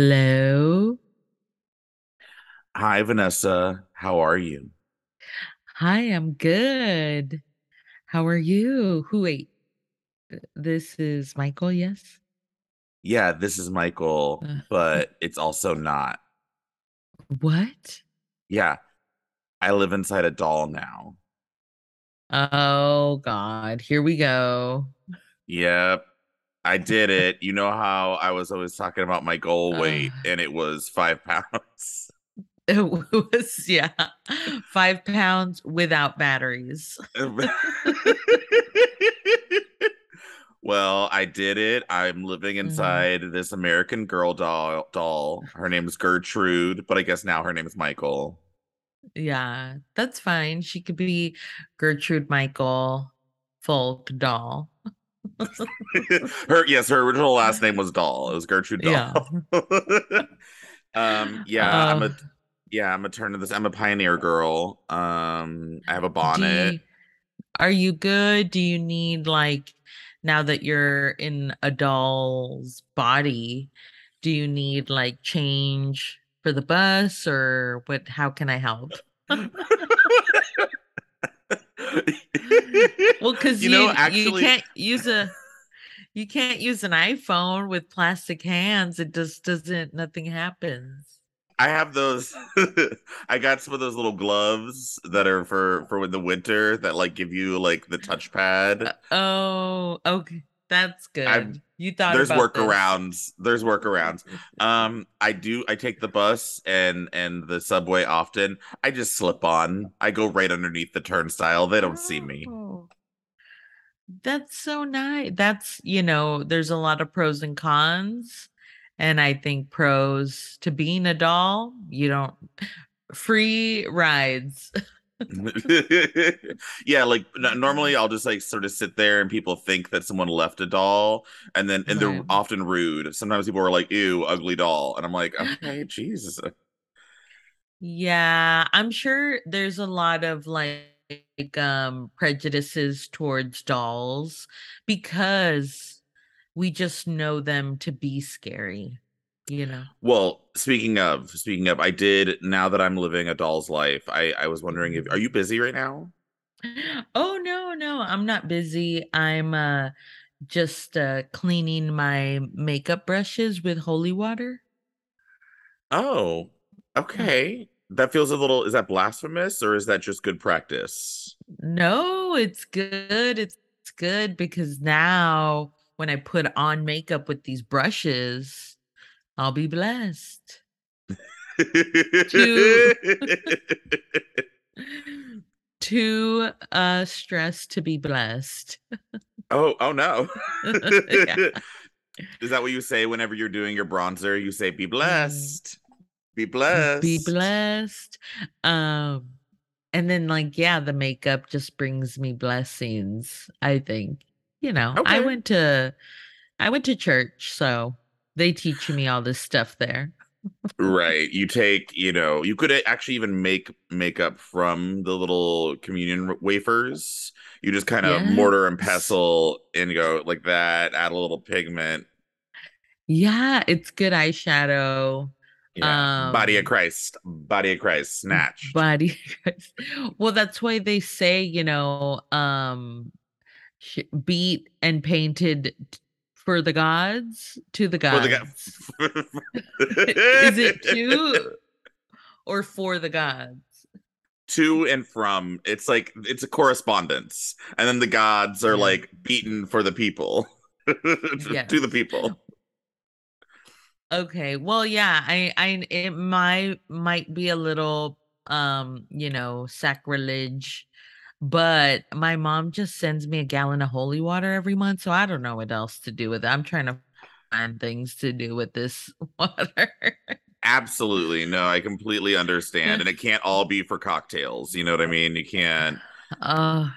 Hello. Hi, Vanessa. How are you? Hi, I'm good. How are you? Who wait? This is Michael, yes? Yeah, this is Michael, Uh, but it's also not. what? Yeah, I live inside a doll now. Oh God, here we go. Yep, I did it. You know how I was always talking about my goal Uh, weight, and it was five pounds. it was, yeah, five pounds without batteries. Well, I did it. I'm living Mhm. inside this American Girl doll. Doll. Her name is Gertrude, but I guess now her name is Michael. Yeah, that's fine. She could be Gertrude Michael Folk doll. her yes, her original last name was Doll. It was Gertrude Doll. Yeah. um, yeah, I'm a yeah, I'm a turn of this. I'm a pioneer girl. Um, I have a bonnet. you, are you good? Do you need like now that you're in a doll's body, do you need like change for the bus or what how can I help? Well, cuz you know, you you can't use a you can't use an iPhone with plastic hands. It just doesn't nothing happens. I have those. I got some of those little gloves that are for for in the winter that like give you like the touchpad. Uh, oh, okay. That's good. You thought there's workarounds. There's workarounds. Um, I do. I take the bus and and the subway often. I just slip on. I go right underneath the turnstile. They don't see me. That's so nice. That's, you know, there's a lot of pros and cons. And I think pros to being a doll, you don't free rides. yeah, like normally I'll just like sort of sit there and people think that someone left a doll, and then and they're often rude. Sometimes people are like, "Ew, ugly doll," and I'm like, "Okay, Jesus." Yeah, I'm sure there's a lot of like um prejudices towards dolls because we just know them to be scary, you know. Well, speaking of speaking of, I did now that I'm living a doll's life. I I was wondering if are Mhm. you busy right now? Oh no, no, I'm not busy. I'm uh just uh cleaning my makeup brushes with holy water. Oh, okay. That feels a little, is that blasphemous or is that just good practice? No, it's good. It's, it's good because now when I put on makeup with these brushes, I'll be blessed. Too too uh stressed to be blessed. Oh, oh no. yeah. Is that what you say whenever you're doing your bronzer? You say, be Mm, blessed, be blessed. be blessed. Um and then like yeah, the makeup just brings me blessings, I think. You know, I went to I went to church, so they teach me all this stuff there. Right. You take, you know, you could actually even make makeup from the little communion wafers. You just kind of mortar and pestle and go like that, add a little pigment. Yeah, it's good eyeshadow. Yeah. Body of Um, Christ. Body of Christ. snatch. body well, that's why they say, you know, um, beat and painted for the gods, to the For the gods. Is it to or for the gods? to and from. It's like it's a correspondence. And then the gods are Yeah. like beaten for the people. to the people. Okay. Well, yeah, I I it might might be a little um, you know, sacrilege, but my mom just sends me a gallon of holy water every month, so I don't know what else to do with it. I'm trying to find things to do with this water. Absolutely. No, I completely understand. And it can't all be for cocktails. You know what I mean? You can't. Oh,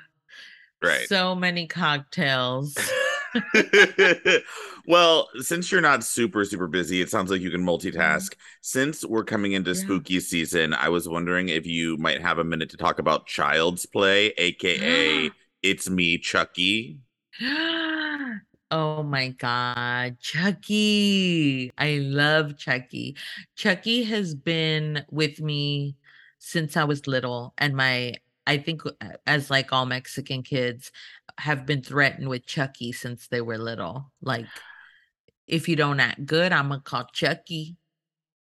Right. so many cocktails. well, since you're not super, super busy, it sounds like you can multitask. Since we're coming into Yeah. spooky season, I was wondering if you might have a minute to talk about Child's Play, aka It's Me, Chucky. Oh my god, Chucky. I love Chucky. Chucky has been with me since I was little, and my I think uh, as like all Mexican kids have been threatened with Chucky since they were little. Like, if you don't act good, I'm gonna call Chucky.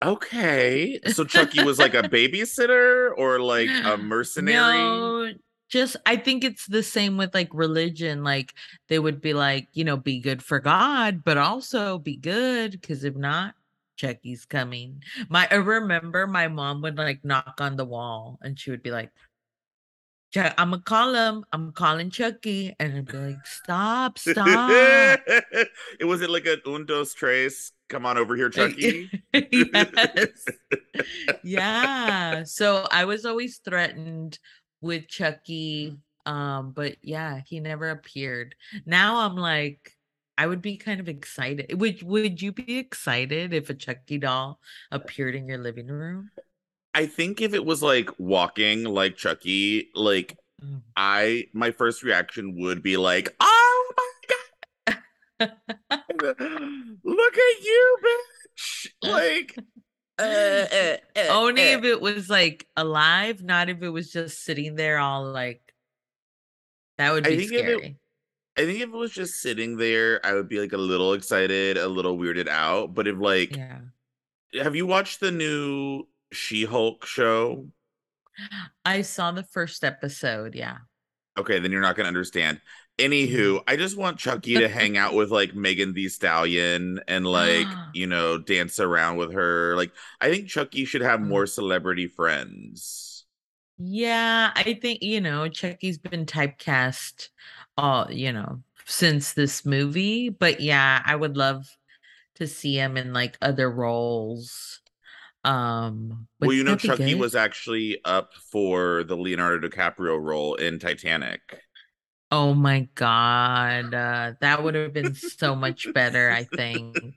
Okay. So Chucky was like a babysitter or like a mercenary? No, just I think it's the same with like religion. Like they would be like, you know, be good for God, but also be good because if not, Chucky's coming. My I remember my mom would like knock on the wall and she would be like, "Chuck, I'm gonna call him. I'm calling Chucky," and I'd be like, "Stop, stop." it was it like a un dos tres. Come on over here, Chucky. yes. yeah. So I was always threatened with Chucky. Um, but yeah, he never appeared. Now I'm like, I would be kind of excited. Would would you be excited if a Chucky doll appeared in your living room? I think if it was like walking like Chucky, like Mm. I my first reaction would be like, "Oh my god, look at you, bitch!" Like, uh, uh, uh, Only uh. if it was like alive, not if it was just sitting there all like that would I be it- scary. I think if it was just sitting there, I would be like a little excited, a little weirded out. But if like, yeah. have you watched the new She-Hulk show? I saw the first episode, yeah. Okay, then you're not gonna understand. Mm-hmm. Anywho, I just want Chucky to hang out with like Megan Thee Stallion and like, you know, dance around with her. Like, I think Chucky should have mm. more celebrity friends. Yeah, I think, you know, Chucky's been typecast all, you know, since this movie. But yeah, I would love to see him in like other roles. Um Well, you know, Chucky good? was actually up for the Leonardo DiCaprio role in Titanic. Oh my god. Uh, that would have been so much better, I think.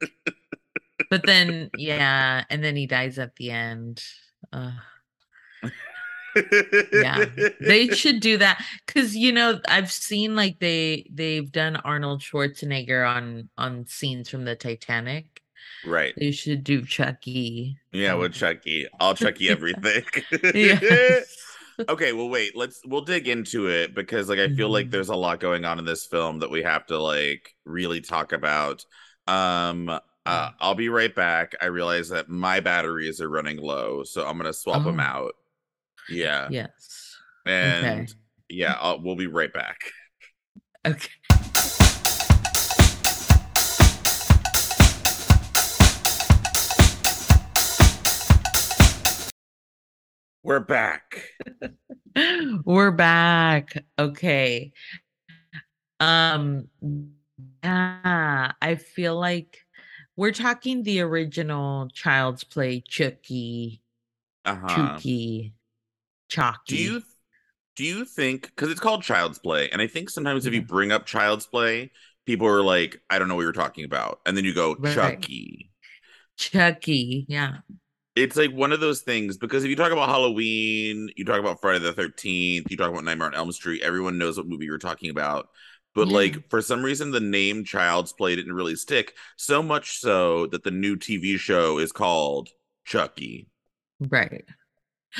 But then yeah, and then he dies at the end. Uh, yeah they should do that because you know i've seen like they they've done arnold schwarzenegger on on scenes from the titanic right. they should do chucky Yeah, with Chucky. I'll Chucky everything. yes okay, well wait, let's we'll dig into it because like I feel like Mhm. there's a lot going on in this film that we have to like really talk about. Um uh, I'll be right back. I realize that my batteries are running low, so I'm gonna swap them Oh. out. Yeah, yes and okay yeah, I'll, we'll be right back. okay We're back. we're back okay um yeah i feel like we're talking the original child's play chucky Uh-huh. Chucky, Chalky. Do you do you think because it's called child's play, and I think sometimes if you bring up child's play, people are like, I don't know what you're talking about. And then you go, Right. Chucky. Chucky? Yeah, It's like one of those things because if you talk about Halloween, you talk about Friday the 13th, you talk about Nightmare on Elm Street, everyone knows what movie you're talking about. But Yeah. like for some reason, the name Child's Play didn't really stick. So much so that the new TV show is called Chucky. right.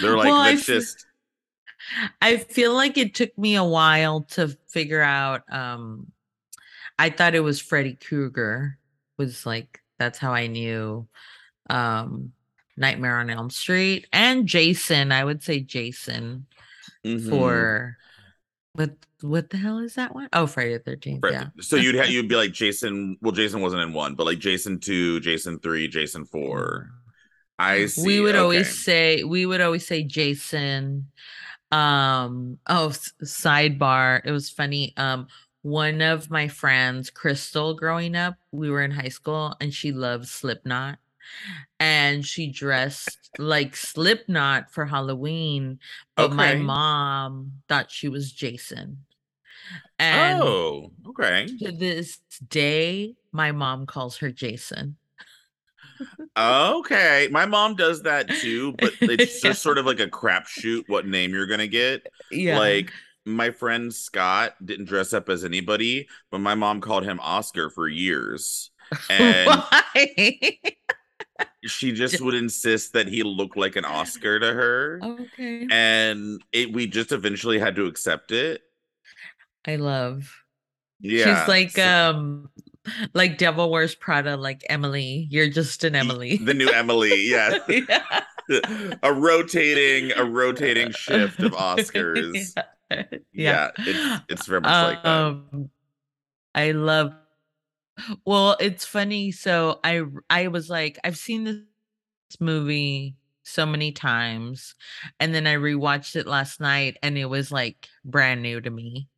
They're like, Well, f- just I feel like it took me a while to figure out. Um, I thought it was Freddy Krueger. Was like that's how I knew. Um, Nightmare on Elm Street and Jason. I would say Jason Mhm. for what? What the hell is that one? Oh, Friday the Thirteenth. Right. Yeah. So you'd ha- you'd be like Jason. Well, Jason wasn't in one, but like Jason two, Jason three, Jason four. I see. we would okay. always say we would always say jason um oh s- sidebar it was funny um one of my friends crystal growing up we were in high school and she loved slipknot and she dressed like slipknot for halloween but my mom thought she was jason and oh, okay. to this day my mom calls her jason Okay. My mom does that too, but it's Yeah. just sort of like a crapshoot what name you're gonna get. yeah Like my friend Scott didn't dress up as anybody, but my mom called him Oscar for years. And Why? She just would insist that he look like an Oscar to her. okay. And it we just eventually had to accept it. I love. Yeah. She's like so- um like Devil Wears Prada, like Emily. You're just an Emily. the new Emily, yeah. yeah. a rotating, a rotating shift of Oscars. Yeah. Yeah, it's it's very much like that. Um, I love. Well, it's funny. So I I was like, I've seen this movie so many times, and then I rewatched it last night, and it was like brand new to me,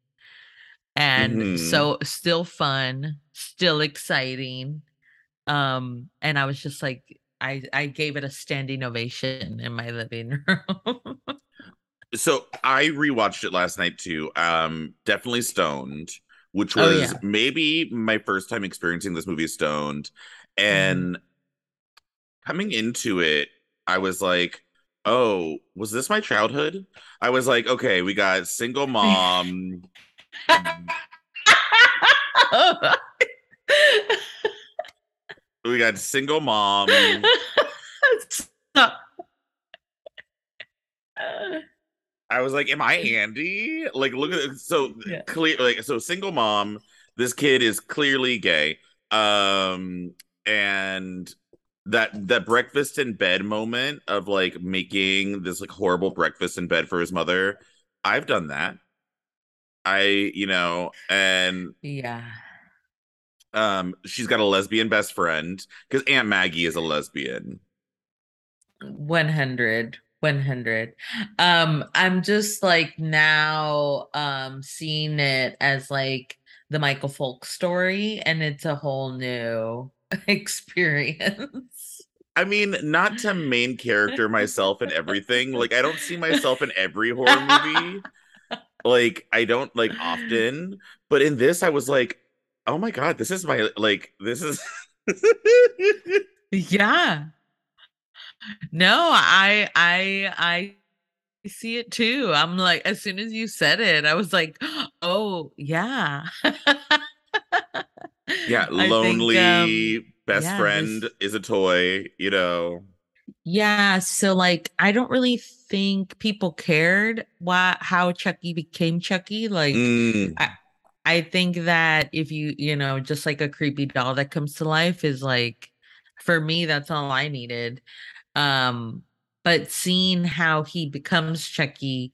and Mhm. so still fun, still exciting. Um, and I was just like, I I gave it a standing ovation in my living room. So I rewatched it last night too. Um, definitely stoned, which Oh, was yeah. maybe my first time experiencing this movie stoned. Mm-hmm. And coming into it, I was like, oh, was this my childhood? I was like, okay, we got single mom. we got single mom. Stop. I was like, "Am I Andy?" Like, look at it. So Yeah. clear, like, so single mom. This kid is clearly gay. Um, and that that breakfast in bed moment of like making this like horrible breakfast in bed for his mother. I've done that. I, you know, and yeah. um, she's got a lesbian best friend because Aunt Maggie is a lesbian. 100 100 um i'm just like now um seeing it as like the michael folk story and it's a whole new experience I mean, not to main character myself and everything. Like, I don't see myself in every horror movie. Like, I don't like often, but in this, I was like, oh my god, this is my like, this is. yeah no i i i see it too i'm like as soon as you said it i was like oh yeah yeah, I think, lonely um, best yeah, friend this- is a toy, you know. Yeah, so like I don't really think people cared why how Chucky became Chucky. Like Mm, I think that if you, you know, just like a creepy doll that comes to life is like for me that's all I needed. Um but seeing how he becomes Chucky,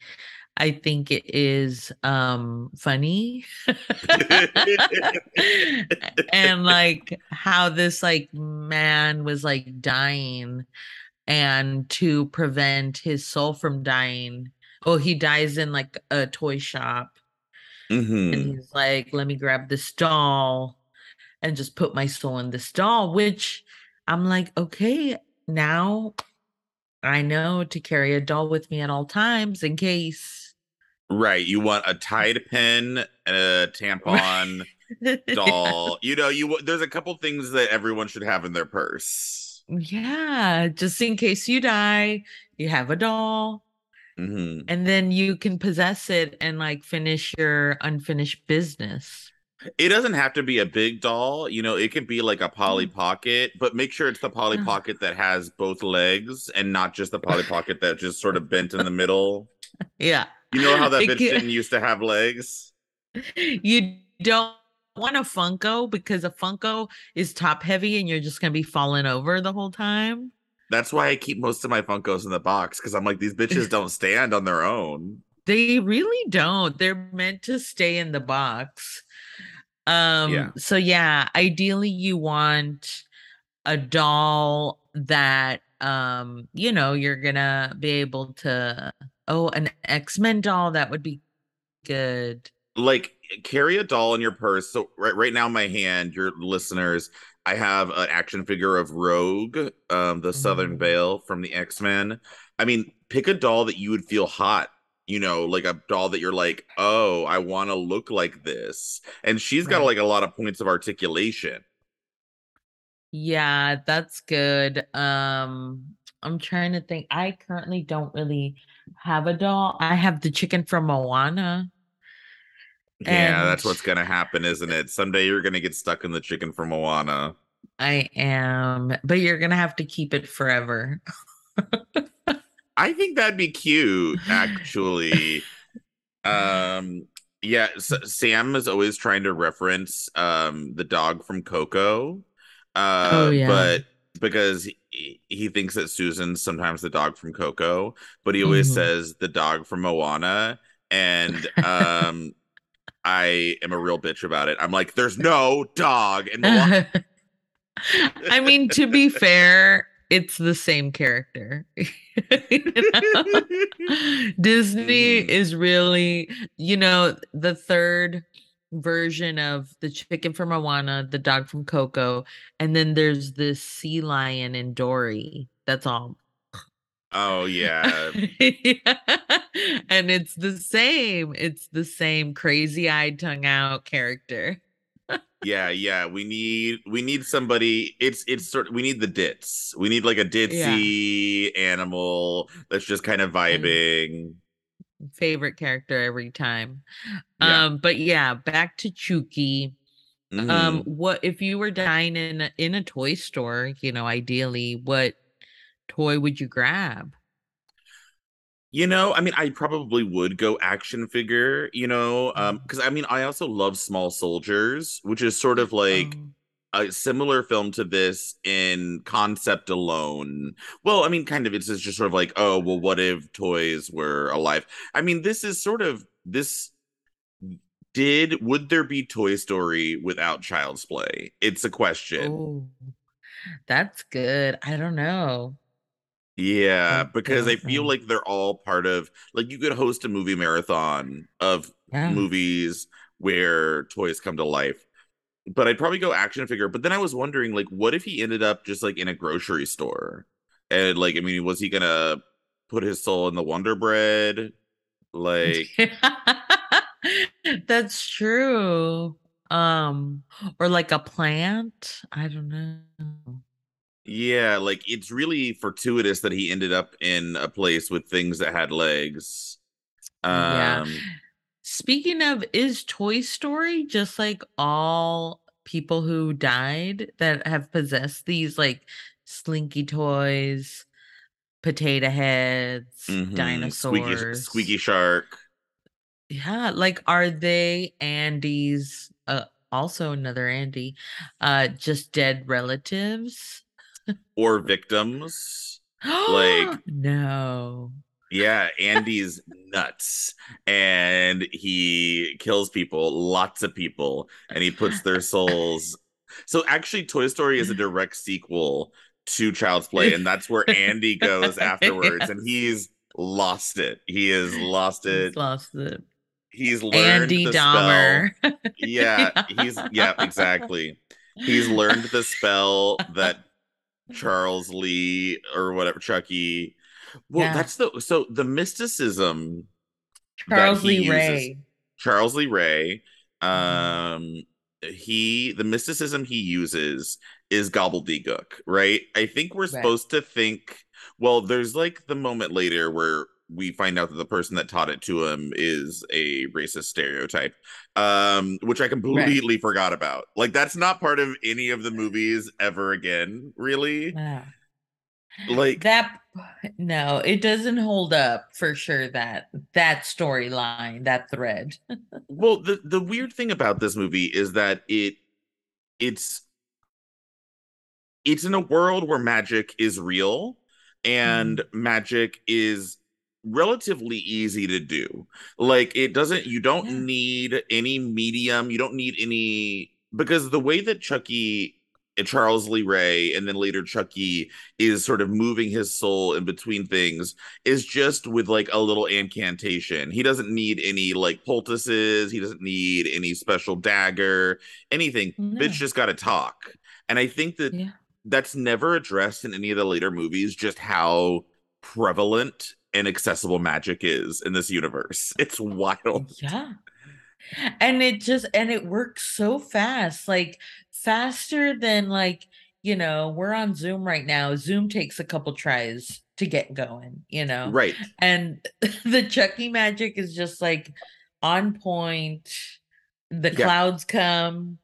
I think it is um funny. and like how this like man was like dying and to prevent his soul from dying. Oh, he dies in like a toy shop mhm. and he's like, let me grab this doll and just put my soul in this doll, which I'm like, okay, now I know to carry a doll with me at all times in case. Right. You want a Tide pen and a tampon doll. You know, you there's a couple things that everyone should have in their purse. yeah, just in case you die, you have a doll. hmm and then you can possess it and like finish your unfinished business. It doesn't have to be a big doll. You know, it can be like a Polly Mm. Pocket, but make sure it's the Polly. Pocket that has both legs and not just the Polly Pocket that just sort of bent in the middle. Yeah. You know how that bitch didn't used to have legs? You don't want a Funko because a Funko is top heavy and you're just going to be falling over the whole time. That's why I keep most of my Funkos in the box because I'm like, these bitches don't stand on their own. They really don't. They're meant to stay in the box. Um Yeah. so yeah, ideally you want a doll that um you know you're going to be able to oh an X-Men doll that would be good. like carry a doll in your purse. So right right now in my hand, your listeners, I have an action figure of Rogue, um, the Southern Mm. Veil from the X-Men. I mean, pick a doll that you would feel hot, you know, like a doll that you're like, oh, I want to look like this. And she's got Right. like a lot of points of articulation. Yeah, that's good. Um, I'm trying to think. I currently don't really have a doll. I have the chicken from Moana. Yeah, And that's what's gonna happen, isn't it? Someday you're gonna get stuck in the chicken from Moana. I am, but you're gonna have to keep it forever. I think that'd be cute, actually. um, yeah, S- Sam is always trying to reference um the dog from Coco. Oh Uh, yeah. but because he, he thinks that Susan's sometimes the dog from Coco, but he always Mhm. says the dog from Moana. And um I am a real bitch about it. I'm like, there's no dog in Moana. I mean, to be fair, it's the same character. Disney Mhm. is really, you know, the third version of the chicken from Moana, the dog from Coco, and then there's this sea lion in Dory. That's all. Oh yeah. Yeah. And it's the same. It's the same crazy-eyed, tongue-out character. Yeah, yeah. We need we need somebody. It's it's sort we need the dits. We need like a ditzy animal that's just kind of vibing. Favorite character every time. Yeah. Um, but yeah, back to Chucky. Um, Mhm. what if you were dying in a, in a toy store, you know, ideally, what toy would you grab? You know, I mean, I probably would go action figure, you know, um, Mhm. because I mean, I also love Small Soldiers, which is sort of like Oh, a similar film to this in concept alone. Well, I mean, kind of, it's just just sort of like, oh, well, what if toys were alive? I mean, this is sort of this. Did would there be Toy Story without Child's Play? It's a question. oh, that's good. I don't know. Yeah, because I feel like they're all part of like you could host a movie marathon of Yeah. movies where toys come to life. But I'd probably go action figure. But then I was wondering, like, what if he ended up just like in a grocery store? And like, I mean, was he gonna put his soul in the Wonder Bread? Like, That's true. Um, or like a plant. I don't know. Yeah, like it's really fortuitous that he ended up in a place with things that had legs. Yeah. Um, Speaking of, is Toy Story just like all people who died that have possessed these like slinky toys, potato heads, mhm, squeaky dinosaurs? squeaky shark. Yeah, like are they Andy's uh also another Andy, uh just dead relatives? Or victims. Like- no. Yeah, Andy's nuts and he kills people, lots of people, and he puts their souls. So actually, Toy Story is a direct sequel to Child's Play, and that's where Andy goes afterwards, and he's lost it. He has lost He's it. lost it. He's learned Andy the spell. Dahmer. Yeah, he's yeah, exactly. He's learned the spell that Charles Lee or whatever Chucky. Well, Yeah. that's the so the mysticism Charles Lee uses- Ray. Charles Lee Ray. Mhm. Um, he the mysticism he uses is gobbledygook, right? I think we're Right. supposed to think. Well, there's like the moment later where we find out that the person that taught it to him is a racist stereotype, um, which I completely forgot about. Like that's not part of any of the movies ever again, really. Yeah. Like That no, it doesn't hold up for sure that that storyline, that thread. Well, the the weird thing about this movie is that it it's it's in a world where magic is real and magic is relatively easy to do. Like it doesn't you don't Yeah. need any medium, you don't need any because the way that Chucky and Charles Lee Ray and then later Chucky is sort of moving his soul in between things is just with like a little incantation. He doesn't need any like poultices. He doesn't need any special dagger, anything. No. Bitch just got to talk. And I think that Yeah. that's never addressed in any of the later movies, just how prevalent and accessible magic is in this universe. It's wild. Yeah. And it just and it works so fast, like faster than like, you know, we're on Zoom right now. Zoom takes a couple tries to get going, you know. Right. And the Chucky magic is just like on point, the Yeah. clouds come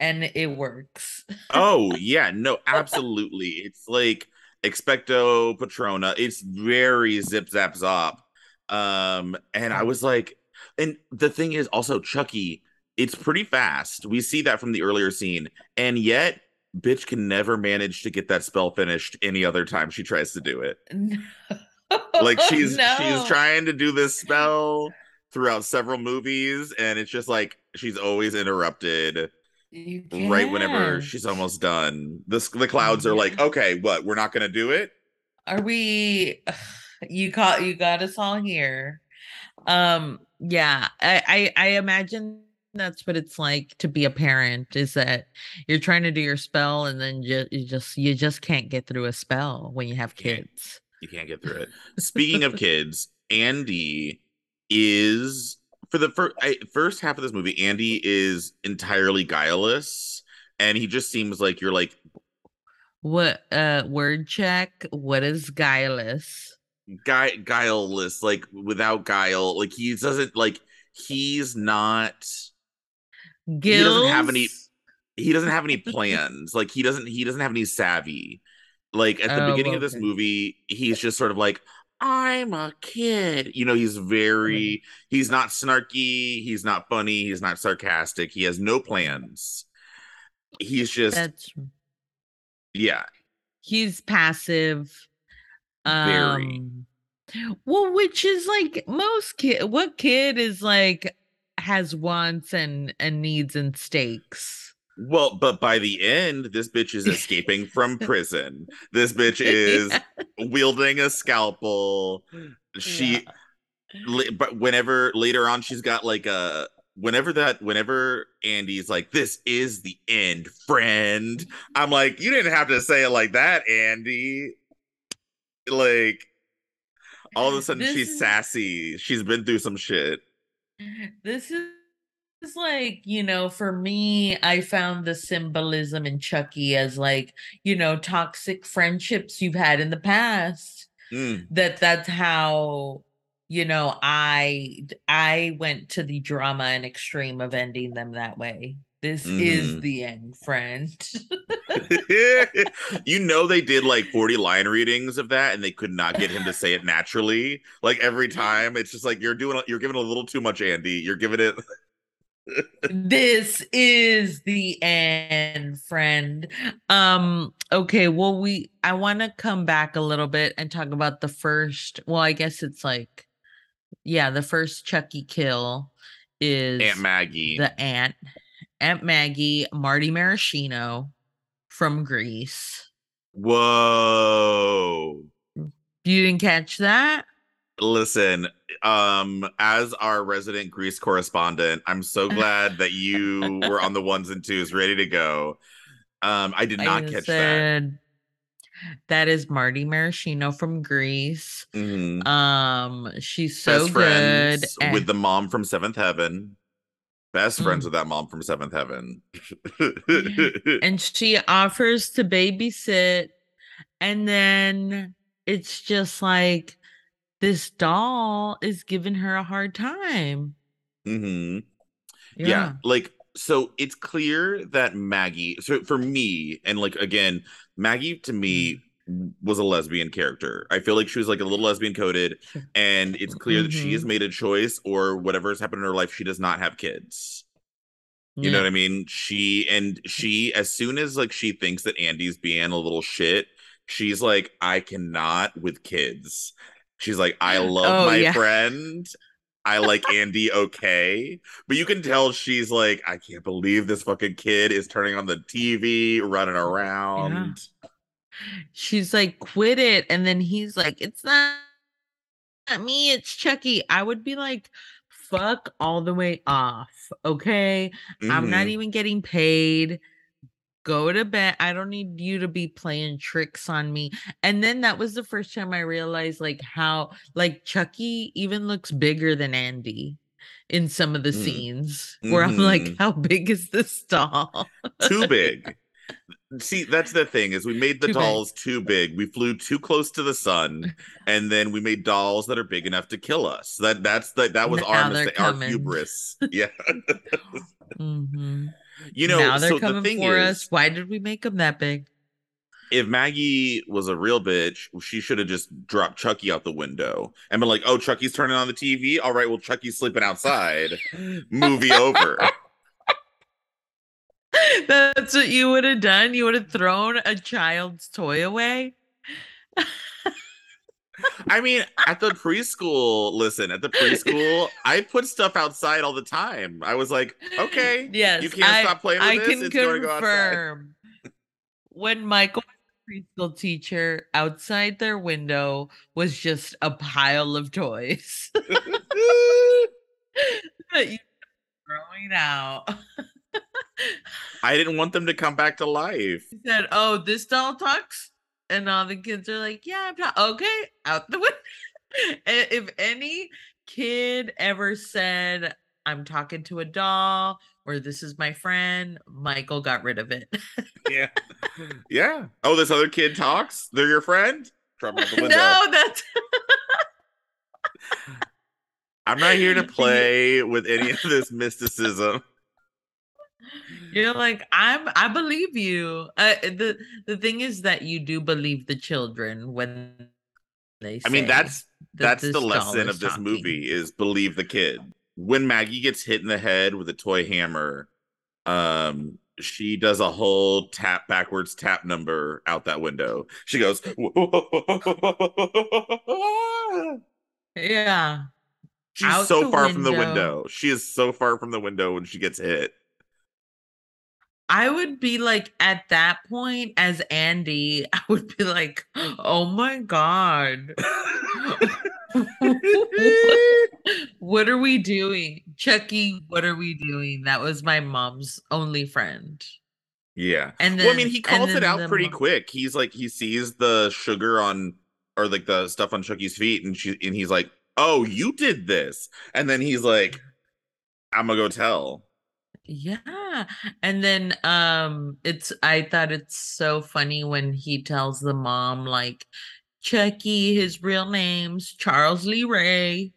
and it works. Oh yeah, no, absolutely. It's like expecto patrona. It's very zip zap zop. Um, and I was like, and the thing is also Chucky, it's pretty fast. We see that from the earlier scene, and yet bitch can never manage to get that spell finished any other time she tries to do it. Like she's she's trying to do this spell throughout several movies, and it's just like she's always interrupted right whenever she's almost done. This the clouds are like, okay, what? We're not gonna do it. Are we you caught you got us all here. Um yeah, I, I I imagine that's what it's like to be a parent is that you're trying to do your spell and then ju- you just you just can't get through a spell when you have Can't. kids. You can't get through it. Speaking of kids, Andy is for the first I, first half of this movie. Andy is entirely guileless, and he just seems like you're like What uh word check? What is guileless? guy guileless, like without guile. Like he doesn't like he's not. Gills? He doesn't have any- he doesn't have any plans. like he doesn't he doesn't have any savvy. Like at the Oh, beginning of this movie, he's just sort of like, I'm a kid. You know, he's very he's not snarky, he's not funny, he's not sarcastic, he has no plans. He's just That's yeah, he's passive. Very. Um, well, which is like most kid. What kid is like has wants and and needs and stakes? Well, but by the end, this bitch is escaping from prison. This bitch is Yeah, wielding a scalpel. She yeah. but whenever later on she's got like a whenever that whenever Andy's like this is the end friend I'm like you didn't have to say it like that Andy like all of a sudden This she's is- sassy she's been through some shit This is is like, you know, for me, I found the symbolism in Chucky as like, you know, toxic friendships you've had in the past. Mm, That that's how, you know, I I went to the drama and extreme of ending them that way. This is Mhm. the end, friend. you know they did like 40 line readings of that and they could not get him to say it naturally like every time it's just like you're doing you're giving a little too much Andy you're giving it this is the end friend. Um okay well we i want to come back a little bit and talk about the first well i guess it's like yeah the first chucky kill is Aunt Maggie. the aunt aunt maggie marty maraschino from grease. Whoa. you didn't catch that Listen, um, as our resident Grease correspondent, I'm so glad that you were on the ones and twos ready to go. Um, I did not I catch said, that is marty maraschino from grease that. Mhm. um she's so Best good and- with the mom from Seventh Heaven. Best friends Mm. with that mom from Seventh Heaven. and she offers to babysit and then it's just like this doll is giving her a hard time. Mm-hmm. yeah. like so it's clear that maggie so for me and like again maggie to me was a lesbian character. I feel like she was like a little lesbian coded and it's clear that she has made a choice or whatever has happened in her life she does not have kids. You know what i mean? She and she as soon as like she thinks that andy's being a little shit she's like i cannot with kids she's like i love Oh, my yeah. friend. I like Andy okay, but you can tell she's like, I can't believe this fucking kid is turning on the TV, running around. she's like quit it. And then he's like it's not, not me it's chucky. I would be like fuck all the way off okay? I'm not Mhm. even getting paid go to bed i don't need you to be playing tricks on me and then that was the first time i realized like how like chucky even looks bigger than andy in some of the Mm. scenes where i'm like Mhm. how big is this doll too big. See, that's the thing is we made the Too big. dolls too big. We flew too close to the sun, and then we made dolls that are big enough to kill us. That that's the that was Now our mistake, our hubris. Yeah, Mhm. You know. now they're so the coming thing for is, us. Why did we make them that big? if Maggie was a real bitch, she should have just dropped Chucky out the window and been like, "Oh, Chucky's turning on the TV. All right, well, Chucky's sleeping outside. Movie over." That's what you would have done. You would have thrown a child's toy away. I mean, at the preschool, listen, at the preschool, I put stuff outside all the time. I was like, okay, Yes, you can't I, stop playing with I this. can it's go confirm. when Michael, preschool teacher, outside their window was just a pile of toys that you were throwing out. I didn't want them to come back to life. He said, "Oh, this doll talks," and all the kids are like, "Yeah, I'm not okay." Out the window. If any kid ever said, "I'm talking to a doll," or "This is my friend," Michael got rid of it. Yeah. Yeah. Oh, this other kid talks? They're your friend? Out the window. no, that's I'm not here to play with any of this mysticism. You're like, I'm. I believe you. Uh, the The thing is that you do believe the children when they. Say I mean, that's that that's the lesson of this talking. movie is believe the kid. When Maggie gets hit in the head with a toy hammer, um, she does a whole tap backwards tap number out that window. She goes, Yeah. She's Out so far from the window. window. She is so far from the window when she gets hit. I would be like at that point as Andy, I would be like, "Oh my god. what are we doing? Chucky, what are we doing?" That was my mom's only friend. yeah. And then well, I mean, he calls it out pretty mo- quick. He's like, he sees the sugar on, or like the stuff on Chucky's feet, and she, and he's like, "Oh, you did this," and then he's like, "I'm gonna go tell." Yeah. And then um it's I thought it's so funny when he tells the mom like Chucky, his real name's Charles Lee Ray.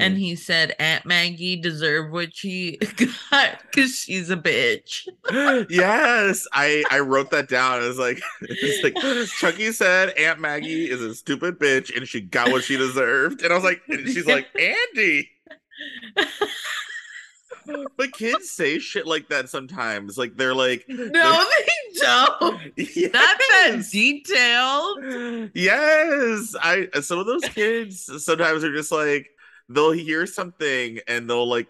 And he said Aunt Maggie deserved what she got because she's a bitch. yes, I I wrote that down. It was like, it's like Chucky said Aunt Maggie is a stupid bitch, and she got what she deserved. And I was like, and she's like, Andy. But kids say shit like that sometimes. Like they're like, no, they don't. Not that Yes. detailed. Yes, I some of those kids sometimes are just like they'll hear something and they'll like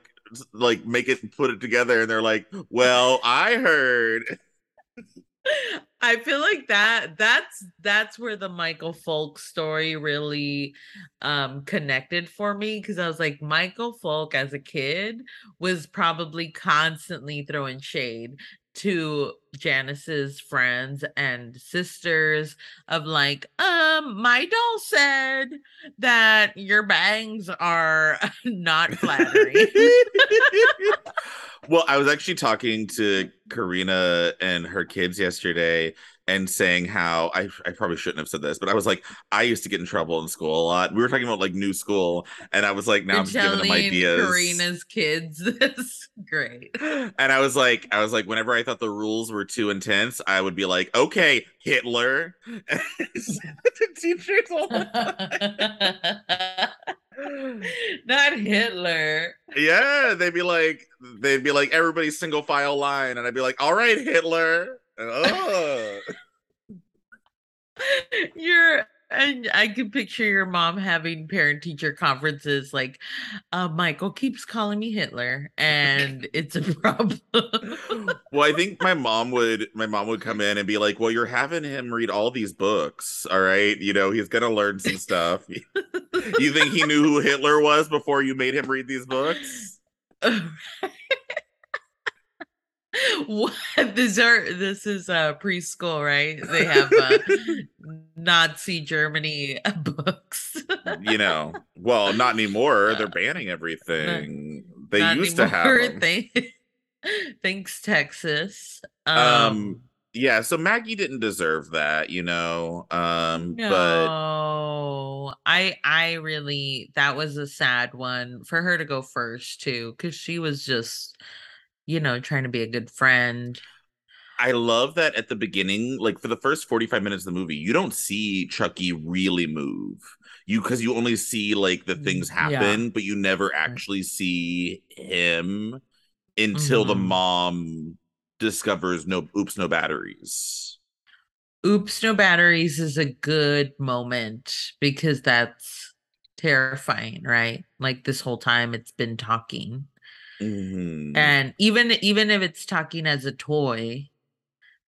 like make it put it together and they're like, "Well, I heard." I feel like that that's that's where the Michael Folk story really um connected for me because I was like Michael Folk as a kid was probably constantly throwing shade to Janice's friends and sisters of like um my doll said that your bangs are not flattering. well, I was actually talking to Karina and her kids yesterday and saying how I, I probably shouldn't have said this, but I was like, I used to get in trouble in school a lot. We were talking about like new school, and I was like, now You're I'm just giving them ideas. Karina's kids this great. and I was like, I was like, whenever I thought the rules were too intense, I would be like, okay, Hitler. the teachers all. Not Hitler. Yeah, they'd be like, they'd be like, everybody single file line, and I'd be like, all right, Hitler. Oh. You're and I can picture your mom having parent teacher conferences like uh Michael keeps calling me Hitler and it's a problem. well, I think my mom would, my mom would come in and be like, well, you're having him read all these books, all right? You know, he's gonna learn some stuff. you think he knew who Hitler was before you made him read these books? what these are this is uh preschool, right? They have uh Nazi Germany books. You know, well, not anymore. They're banning everything. They Not used to have anymore. them. Thanks, Texas. Um, yeah, so Maggie didn't deserve that, you know. Um, no, but I I really that was a sad one for her to go first too, because she was just, you know, trying to be a good friend. I love that at the beginning, like for the first 45 minutes of the movie, you don't see Chucky really move. You because you only see like the things Mm, yeah. happen, but you never actually see him until the Mhm. mom discovers no oops, no batteries. Oops, no batteries is a good moment because that's terrifying, right? Like this whole time it's been talking. Mhm. And even even if it's talking as a toy,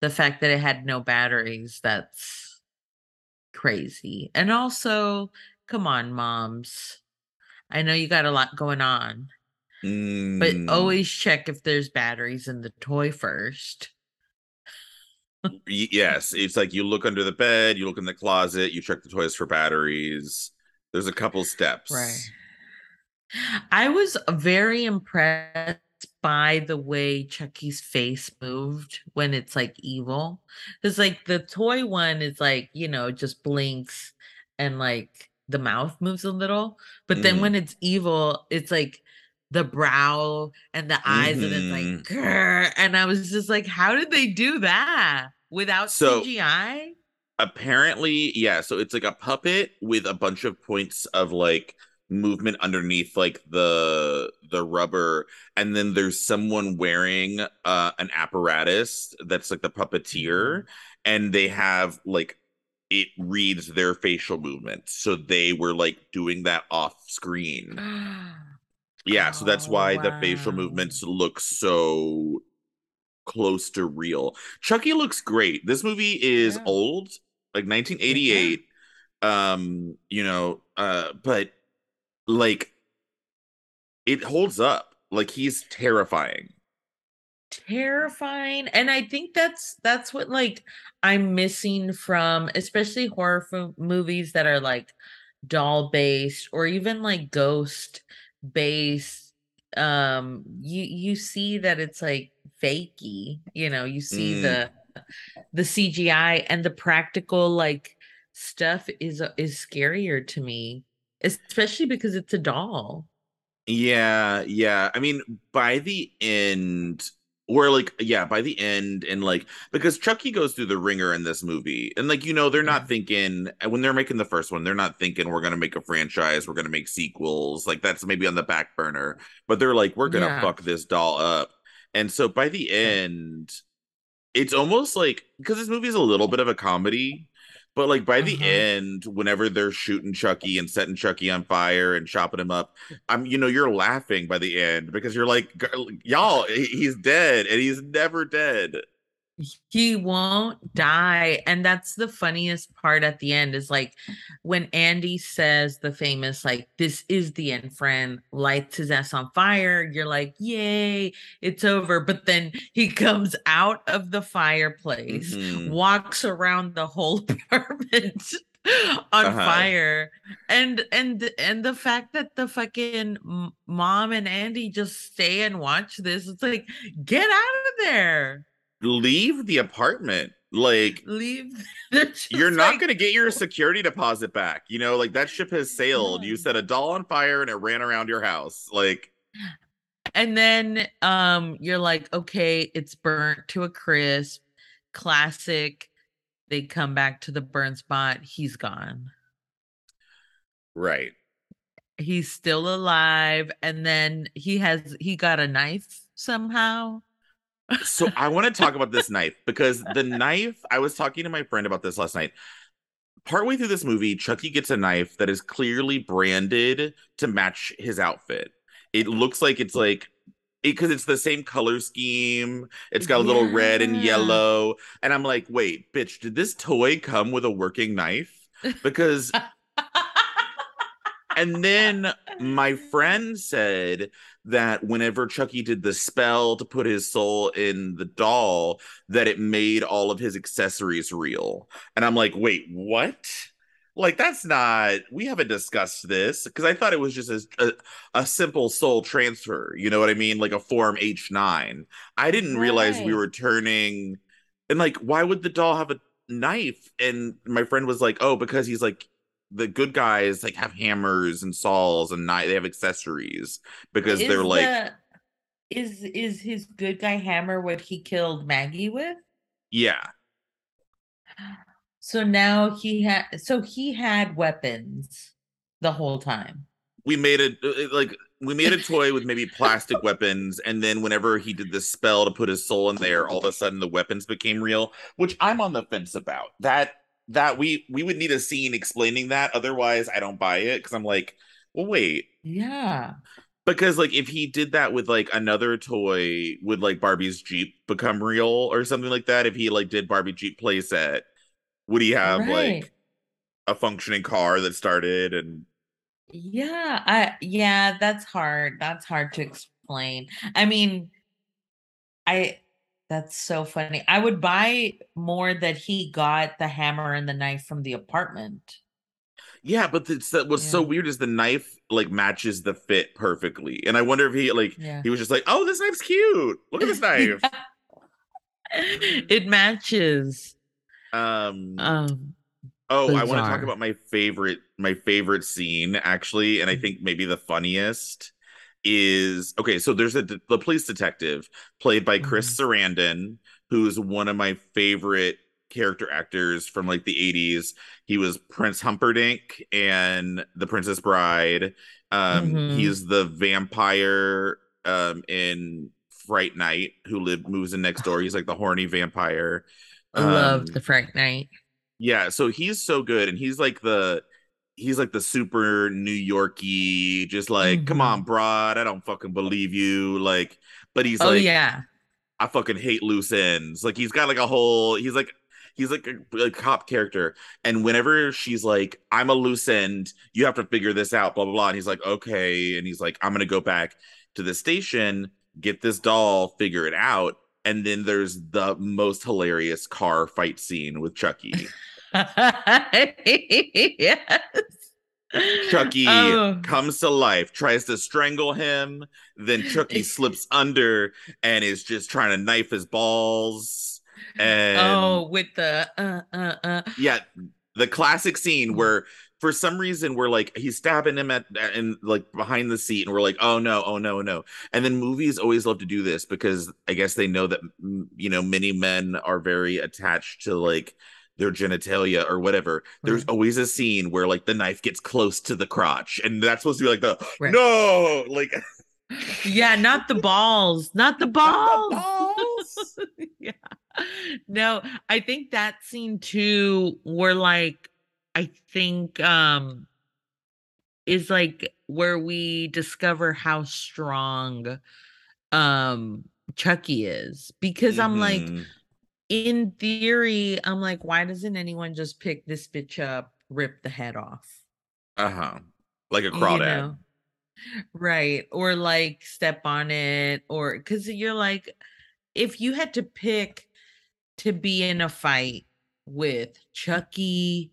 the fact that it had no batteries, that's crazy. And also, come on, moms. I know you got a lot going on, but Mm. always check if there's batteries in the toy first. Yes, it's like you look under the bed, you look in the closet, you check the toys for batteries. There's a couple steps. Right. I was very impressed by the way Chucky's face moved when it's like evil. Because like the toy one is like, you know, just blinks and like the mouth moves a little. But then Mhm. when it's evil, it's like the brow and the eyes, and it's like, "Grr," and I was just like, how did they do that without So- CGI? apparently yeah so it's like a puppet with a bunch of points of like movement underneath like the the rubber. And then there's someone wearing uh an apparatus that's like the puppeteer and they have like it reads their facial movements so they were like doing that off screen. Yeah so that's Oh, why the facial movements look so close to real. Chucky looks great. This movie is Yeah. old like 1988 um you know uh but like it holds up. Like he's terrifying. Terrifying and i think that's that's what like i'm missing from especially horror fo- movies that are like doll based or even like ghost based um you you see that it's like fakey you know you see Mm. the the cgi and the practical like stuff is is scarier to me especially because it's a doll. Yeah yeah i mean by the end or like yeah by the end and like because chucky goes through the ringer in this movie and like you know they're not thinking and when they're making the first one they're not thinking we're gonna make a franchise we're gonna make sequels like that's maybe on the back burner but they're like we're gonna Yeah. fuck this doll up and so by the end it's almost like because this movie is a little bit of a comedy but like by the Uh-huh. end whenever they're shooting chucky and setting chucky on fire and chopping him up i'm you know you're laughing by the end because you're like y'all he's dead and he's never dead he won't die. And that's the funniest part at the end is like when andy says the famous like this is the end friend. Lights his ass on fire. You're like yay it's over. But then he comes out of the fireplace Mhm. walks around the whole apartment on Uh-huh. fire. And and and the fact that the fucking mom and andy just stay and watch this it's like get out of there leave the apartment like leave. You're not like, going to get your security deposit back you know like that ship has sailed you set a doll on fire and it ran around your house like And then um, you're like, okay, it's burnt to a crisp. Classic. They come back to the burn spot. He's gone. right He's still alive. And then he has he got a knife somehow. So I want to talk about this knife because the knife, I was talking to my friend about this last night. Partway through this movie, Chucky gets a knife that is clearly branded to match his outfit. It looks like it's like because it's the same color scheme. It's got a little red and yellow. And I'm like, wait, bitch, did this toy come with a working knife? Because and then my friend said that whenever Chucky did the spell to put his soul in the doll, that it made all of his accessories real. And I'm like, wait, what? Like that's not. We haven't discussed this because I thought it was just a, a a simple soul transfer. You know what I mean? Like a form H nine. I didn't realize we were turning And like, why would the doll have a knife? And my friend was like, oh, because he's like the good guys like have hammers and saws and knife. They have accessories because Is they're like, the is is his good guy hammer what he killed Maggie with? yeah, So now he had so he had weapons the whole time. we made it uh, like we made a toy with maybe plastic weapons, and then whenever he did the spell to put his soul in there, all of a sudden the weapons became real, which I'm on the fence about. That that we we would need a scene explaining that, otherwise I don't buy it because I'm like, well, wait, Yeah. because like if he did that with like another toy, would like Barbie's Jeep become real or something like that? If he like did Barbie Jeep playset, would he have Right. like a functioning car that started and Yeah, I yeah, that's hard. That's hard to explain. I mean, I that's so funny. I would buy more that he got the hammer and the knife from the apartment. Yeah, but it's that what's so weird is the knife like matches the fit perfectly. And I wonder if he like Yeah. he was just like, "Oh, this knife's cute. Look at this knife." it matches. um Um oh, I want to talk about my favorite my favorite scene actually, and I Mhm. think maybe the funniest is okay, so there's a the police detective played by Chris Sarandon, who's one of my favorite character actors from like the 80s. He was Prince Humperdinck and The Princess Bride. Um Mhm. he's the vampire um in Fright Night who lived moves in next door. He's like the horny vampire. I love Um, the Fright Night. yeah, so he's so good, and he's like the he's like the super New Yorky, just like, come Mhm. on, broad, I don't fucking believe you. Like, but he's Oh like, yeah. I fucking hate loose ends. Like he's got like a whole he's like he's like a, a cop character. And whenever she's like, I'm a loose end, you have to figure this out, blah blah blah. And he's like, okay. And he's like, I'm gonna go back to the station, get this doll, figure it out. And then there's the most hilarious car fight scene with Chucky. Yes. Chucky Oh. comes to life, tries to strangle him, then Chucky slips under and is just trying to knife his balls. And oh, with the uh uh uh. yeah, the classic Mm. scene where for some reason we're like he's stabbing him at and like behind the seat and we're like oh no oh no no and then movies always love to do this because i guess they know that mm, you know many men are very attached to like their genitalia or whatever there's Right. always a scene where like the knife gets close to the crotch and that's supposed to be like the Right. no like Yeah, not the balls, not the not the balls. balls. yeah. No, I think that scene too, were like, I think um is like where we discover how strong um Chucky is. Because I'm like, Mhm. In theory, I'm like, why doesn't anyone just pick this bitch up, rip the head off? uh-huh like a you crawdad know? Right. Or like step on it, or because you're like, if you had to pick to be in a fight with Chucky,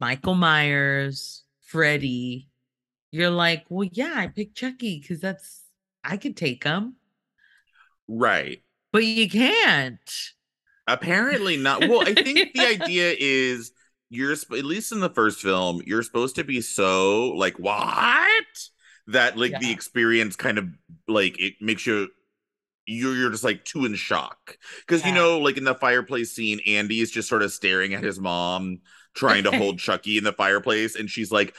Michael Myers, Freddy, you're like, well, yeah, I picked Chucky because that's, I could take him, right but you can't. Apparently not. Well, I think the idea is you're sp- at least in the first film, you're supposed to be so like what that like the experience kind of like it makes you you're you're just like too in shock because you know like in the fireplace scene, Andy is just sort of staring at his mom trying to hold Chucky in the fireplace, and she's like.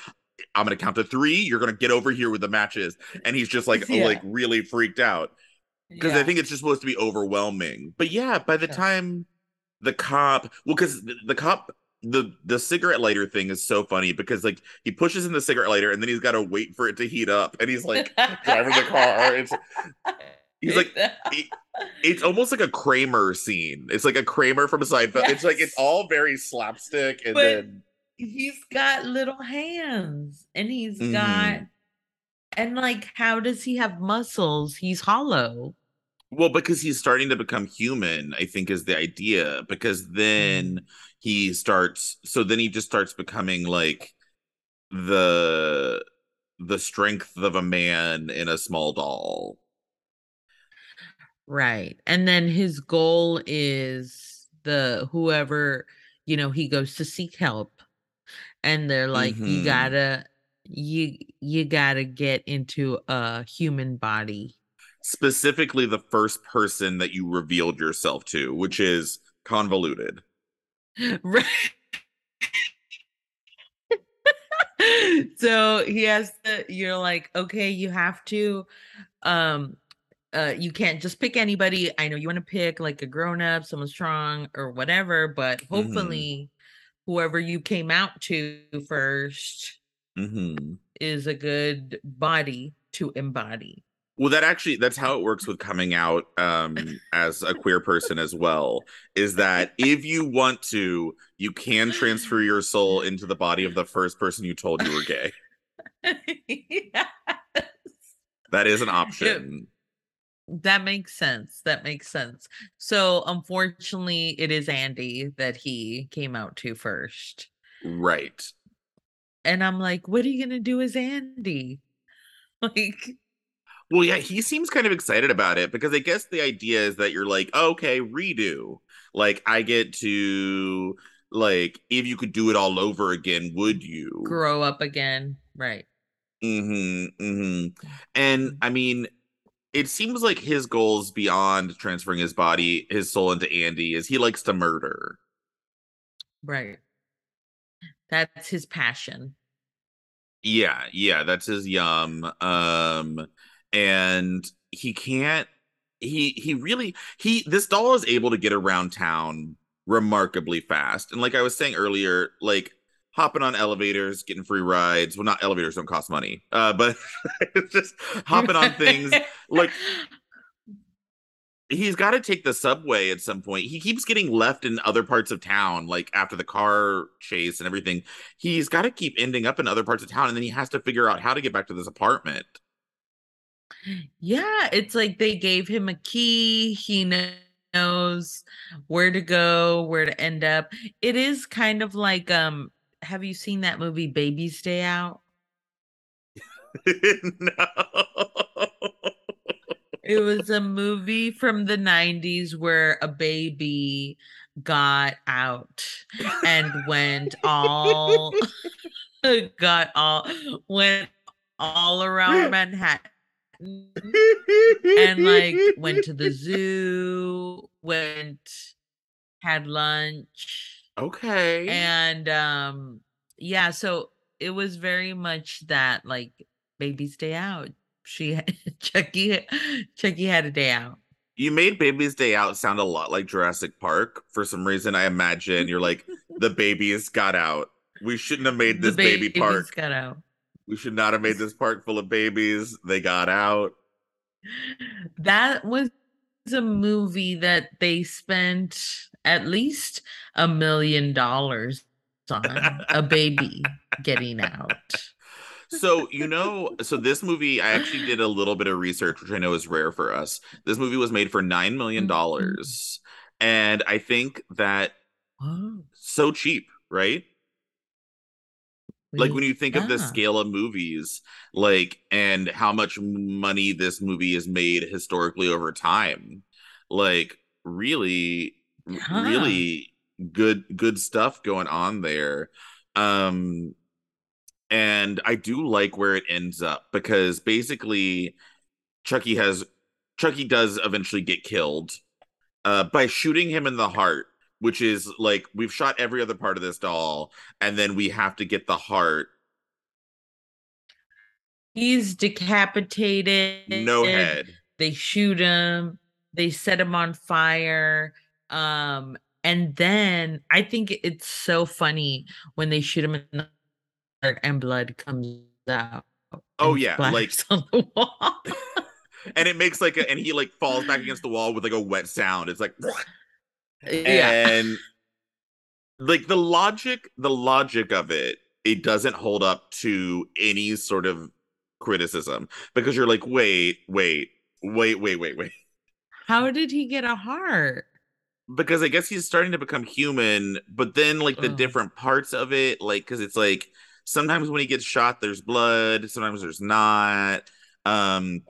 I'm gonna count to three. You're gonna get over here with the matches, and he's just like, Yeah. like really freaked out because I think it's just supposed to be overwhelming. But yeah, by the Sure. time the cop, well, because the, the cop, the the cigarette lighter thing is so funny because like he pushes in the cigarette lighter and then he's got to wait for it to heat up, and he's like driving the car. It's he's like he- it's almost like a Kramer scene. It's like a Kramer from Seinfeld. It's like it's all very slapstick, and But- then he's got little hands and he's Mhm. got and like how does he have muscles he's hollow Well, because he's starting to become human, I think is the idea. Because then he starts, so then he just starts becoming like the the strength of a man in a small doll. right and then his goal is the whoever, you know, he goes to seek help and they're like, "You Mhm. gotta you you gotta get into a human body." Specifically the first person that you revealed yourself to, which is convoluted. Right. So, he has to you're like, "Okay, you have to, um, uh, you can't just pick anybody. I know you wanna pick, like, a grown-up, someone strong, or whatever, but hopefully, whoever you came out to first Mhm. is a good body to embody." Well, that actually that's how it works with coming out, um, as a queer person as well, is that if you want to, you can transfer your soul into the body of the first person you told you were gay. Yes. That is an It option. that makes sense, that makes sense. So, unfortunately, it is Andy that he came out to first. Right. And I'm like, "What are you gonna do as Andy?" Like Well, yeah, he seems kind of excited about it because I guess the idea is that you're like, "Okay, redo." Like, I get to like, if you could do it all over again, would you? grow up again, right. Mhm, mhm. And, Mhm. I mean, it seems like his goals beyond transferring his body his soul into Andy is he likes to murder. Right. That's his passion. Yeah, yeah, that's his yum, um, and he can't he he really he this doll is able to get around town remarkably fast, and like I was saying earlier, like, hopping on elevators, getting free rides well, not elevators don't cost money, uh, but it's just hopping on things, like he's gotta take the subway at some point. He keeps getting left in other parts of town, like, after the car chase and everything. He's gotta keep ending up in other parts of town, and then he has to figure out how to get back to this apartment. Yeah, it's like they gave him a key, he knows where to go, where to end up. It is kind of like, um have you seen that movie, Baby's Day Out? No. It was a movie from the '90s where a baby got out and went all got all went all around Manhattan and, like, went to the zoo, went had lunch, Okay. and, um, yeah, so it was very much that, like, baby's day out. She had Chucky Chucky had a day out. You made Baby's Day Out sound a lot like Jurassic Park. For some reason, I imagine you're like, "The babies got out. We shouldn't have made this baby babies park. got out. We should not have made this park full of babies. They got out." That was a movie that they spent at least a $1,000,000 on, a baby getting out. So, you know so this movie, I actually did a little bit of research, which I know is rare for us. This movie was made for $9 million Mhm. and I think that so cheap, right? Like, when you think of the scale of movies, like, and how much money this movie has made historically over time, like, really Yeah. really good good stuff going on there. Um, and I do like where it ends up because basically Chucky has Chucky does eventually get killed uh, by shooting him in the heart, which is like we've shot every other part of this doll, and then we have to get the heart. He's decapitated. No head. they shoot him, they set him on fire, um, and then I think it's so funny when they shoot him in the heart and blood comes out Oh yeah, like on the wall. and it makes like a, and he like falls back against the wall with like a wet sound. It's like Yeah. and like the logic the logic of it it doesn't hold up to any sort of criticism because you're like wait wait wait wait wait wait How did he get a heart? because i guess he's starting to become human but then like the different parts of it like because it's like sometimes when he gets shot there's blood sometimes there's not um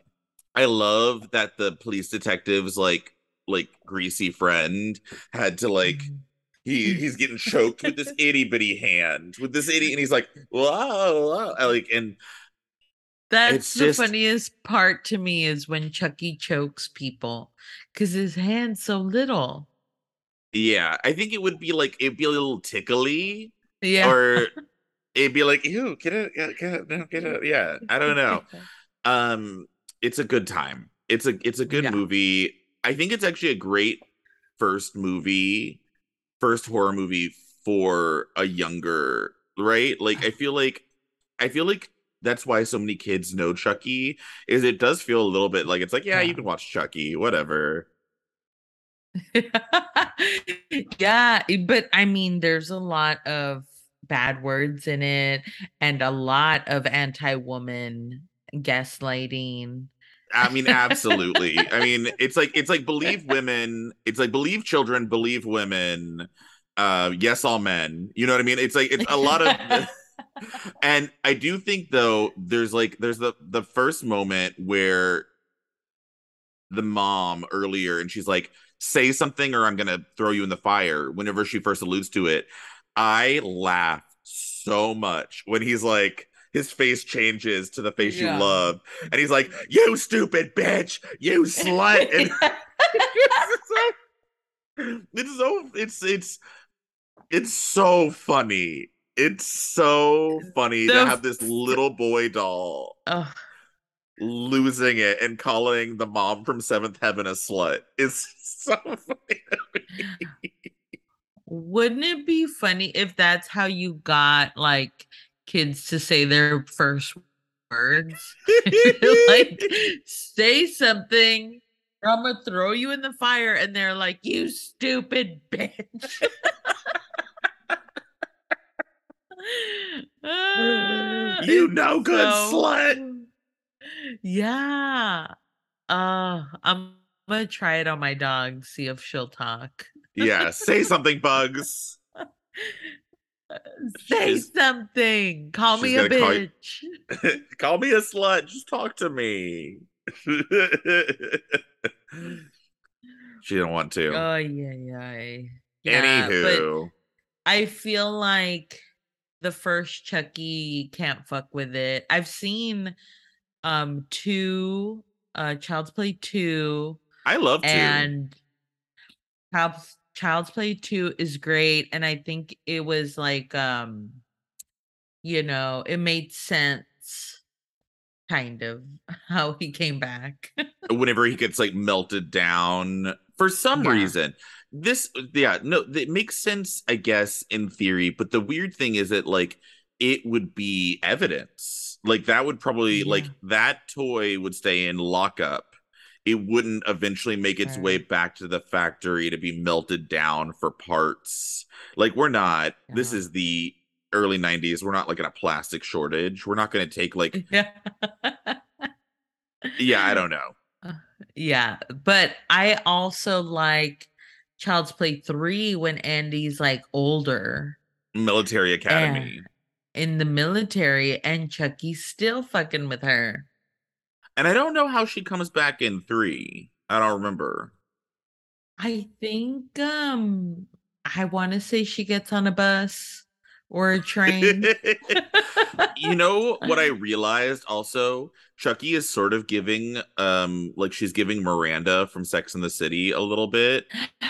i love that the police detectives like like greasy friend had to like Mhm. he he's getting choked with this itty bitty hand with this itty and he's like whoa, whoa," like and That's the just- funniest part to me is when Chucky chokes people because his hand's so little. yeah i think it would be like it'd be a little tickly Yeah. or it'd be like ew get it get it get it no, get it yeah i don't know um it's a good time it's a it's a good Yeah. movie i think it's actually a great first movie first horror movie for a younger right? Like i feel like i feel like that's why so many kids know chucky is it does feel a little bit like it's like yeah, you can watch chucky whatever. Yeah, eh, but I mean, there's a lot of bad words in it and a lot of anti woman gaslighting. I mean, absolutely. I mean, it's like it's like believe women. It's like believe children, believe women. Uh, yes, all men. You know what I mean? It's like it's a lot of. and I do think though, there's like there's the the first moment where the mom earlier, and she's like, "Say something, or I'm gonna throw you in the fire." Whenever she first alludes to it, I laugh so much when he's like. His face changes to the face Yeah. you love, and he's like, "You stupid bitch, you slut." And it's so it's it's it's so funny. It's so funny The to have this little boy doll losing it and calling the mom from Seventh Heaven a slut. It's so funny. Wouldn't it be funny if that's how you got like kids to say their first words? like, say something, or I'm gonna throw you in the fire, and they're like, "You stupid bitch." Ah, You no good slut. Yeah. Uh, I'm gonna try it on my dog, see if she'll talk. yeah, say something, Bugs. Say She's- something. Call me a gonna call you- bitch. Call me a slut. Just talk to me. she didn't want to. Oh yeah, yeah. Yeah, Anywho, I feel like the first Chucky can't fuck with it. I've seen um two uh Child's Play 2 I love and Child's Child's Play 2 is great and I think it was like um you know, it made sense kind of how he came back. whenever he gets like melted down for some Yeah. reason this yeah no it makes sense i guess in theory but the weird thing is that like it would be evidence like that would probably like that toy would stay in lockup it wouldn't eventually make its way back to the factory to be melted down for parts. Like we're not this is the early 90s we're not like in a plastic shortage. We're not going to take like yeah. yeah i don't know. Uh, yeah, but I also like Child's Play 3 when Andy's like older. Military academy. in the military and Chucky's still fucking with her. And I don't know how she comes back in three. I don't remember. I think um I want to say she gets on a bus or a train. you know what I realized also? Chucky is sort of giving um like she's giving Miranda from Sex in the City a little bit.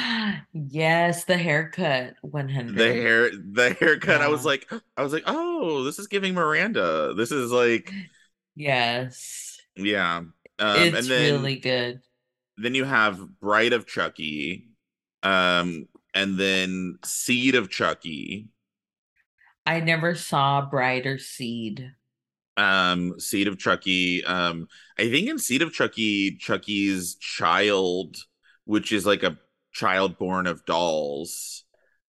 yes, the haircut 100. The hair the haircut, I was like I was like, "Oh, this is giving Miranda. This is like Yes. Yeah." Um it's and then really good. then you have Bride of Chucky um and then Seed of Chucky. I never saw Brighter Seed. um seed of chucky um i think in seed of chucky chucky's child which is like a child born of dolls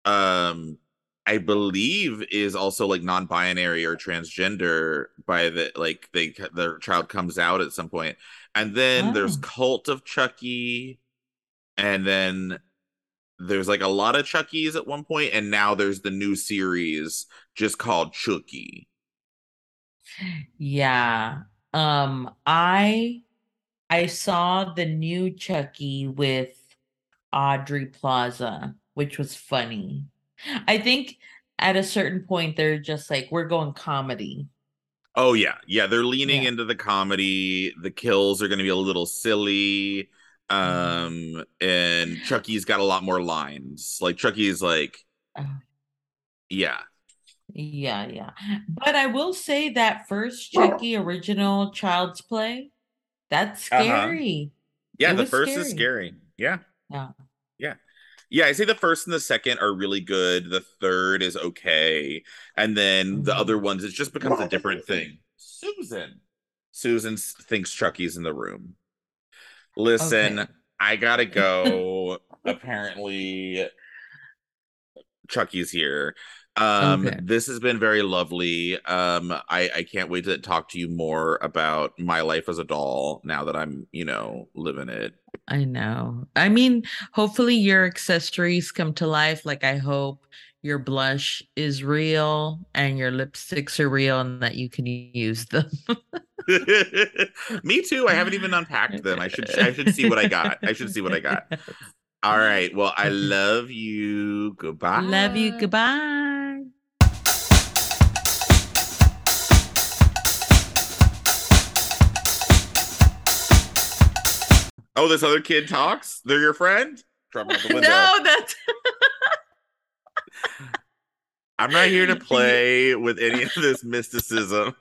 um i believe is also like non-binary or transgender by the like they their child comes out at some point and then there's Oh. cult of chucky and then there's like a lot of chuckies at one point and now there's the new series just called chucky Yeah. Um I I saw the new Chucky with Aubrey Plaza, which was funny. I think at a certain point they're just like we're going comedy. Oh yeah, yeah. They're leaning Yeah. into the comedy. The kills are going to be a little silly. Mm-hmm. Um, and Chucky's got a lot more lines. Like Chucky's like, Oh, yeah, yeah, yeah. But I will say that first Chucky original Child's Play, that's Uh-huh. scary. yeah. It the first is scary. scary. Yeah, Yeah. Yeah. I say the first and the second are really good. The third is okay, and then the other mm-hmm. ones it just becomes a different thing. Susan, Susan thinks Chucky's in the room. Listen, Okay. I gotta go. Apparently, Chucky's here. Um, Okay. this has been very lovely. Um, I I can't wait to talk to you more about my life as a doll now that I'm, you know, living it. I know. I mean, hopefully your accessories come to life. Like I hope your blush is real and your lipsticks are real and that you can use them. Me too. I haven't even unpacked them. I should I should see what I got. I should see what I got. All right. Well, I love you. Goodbye. Love you. Goodbye. Oh, this other kid talks? They're your friend? Drop out the window. No, that's I'm not here to play with any of this mysticism.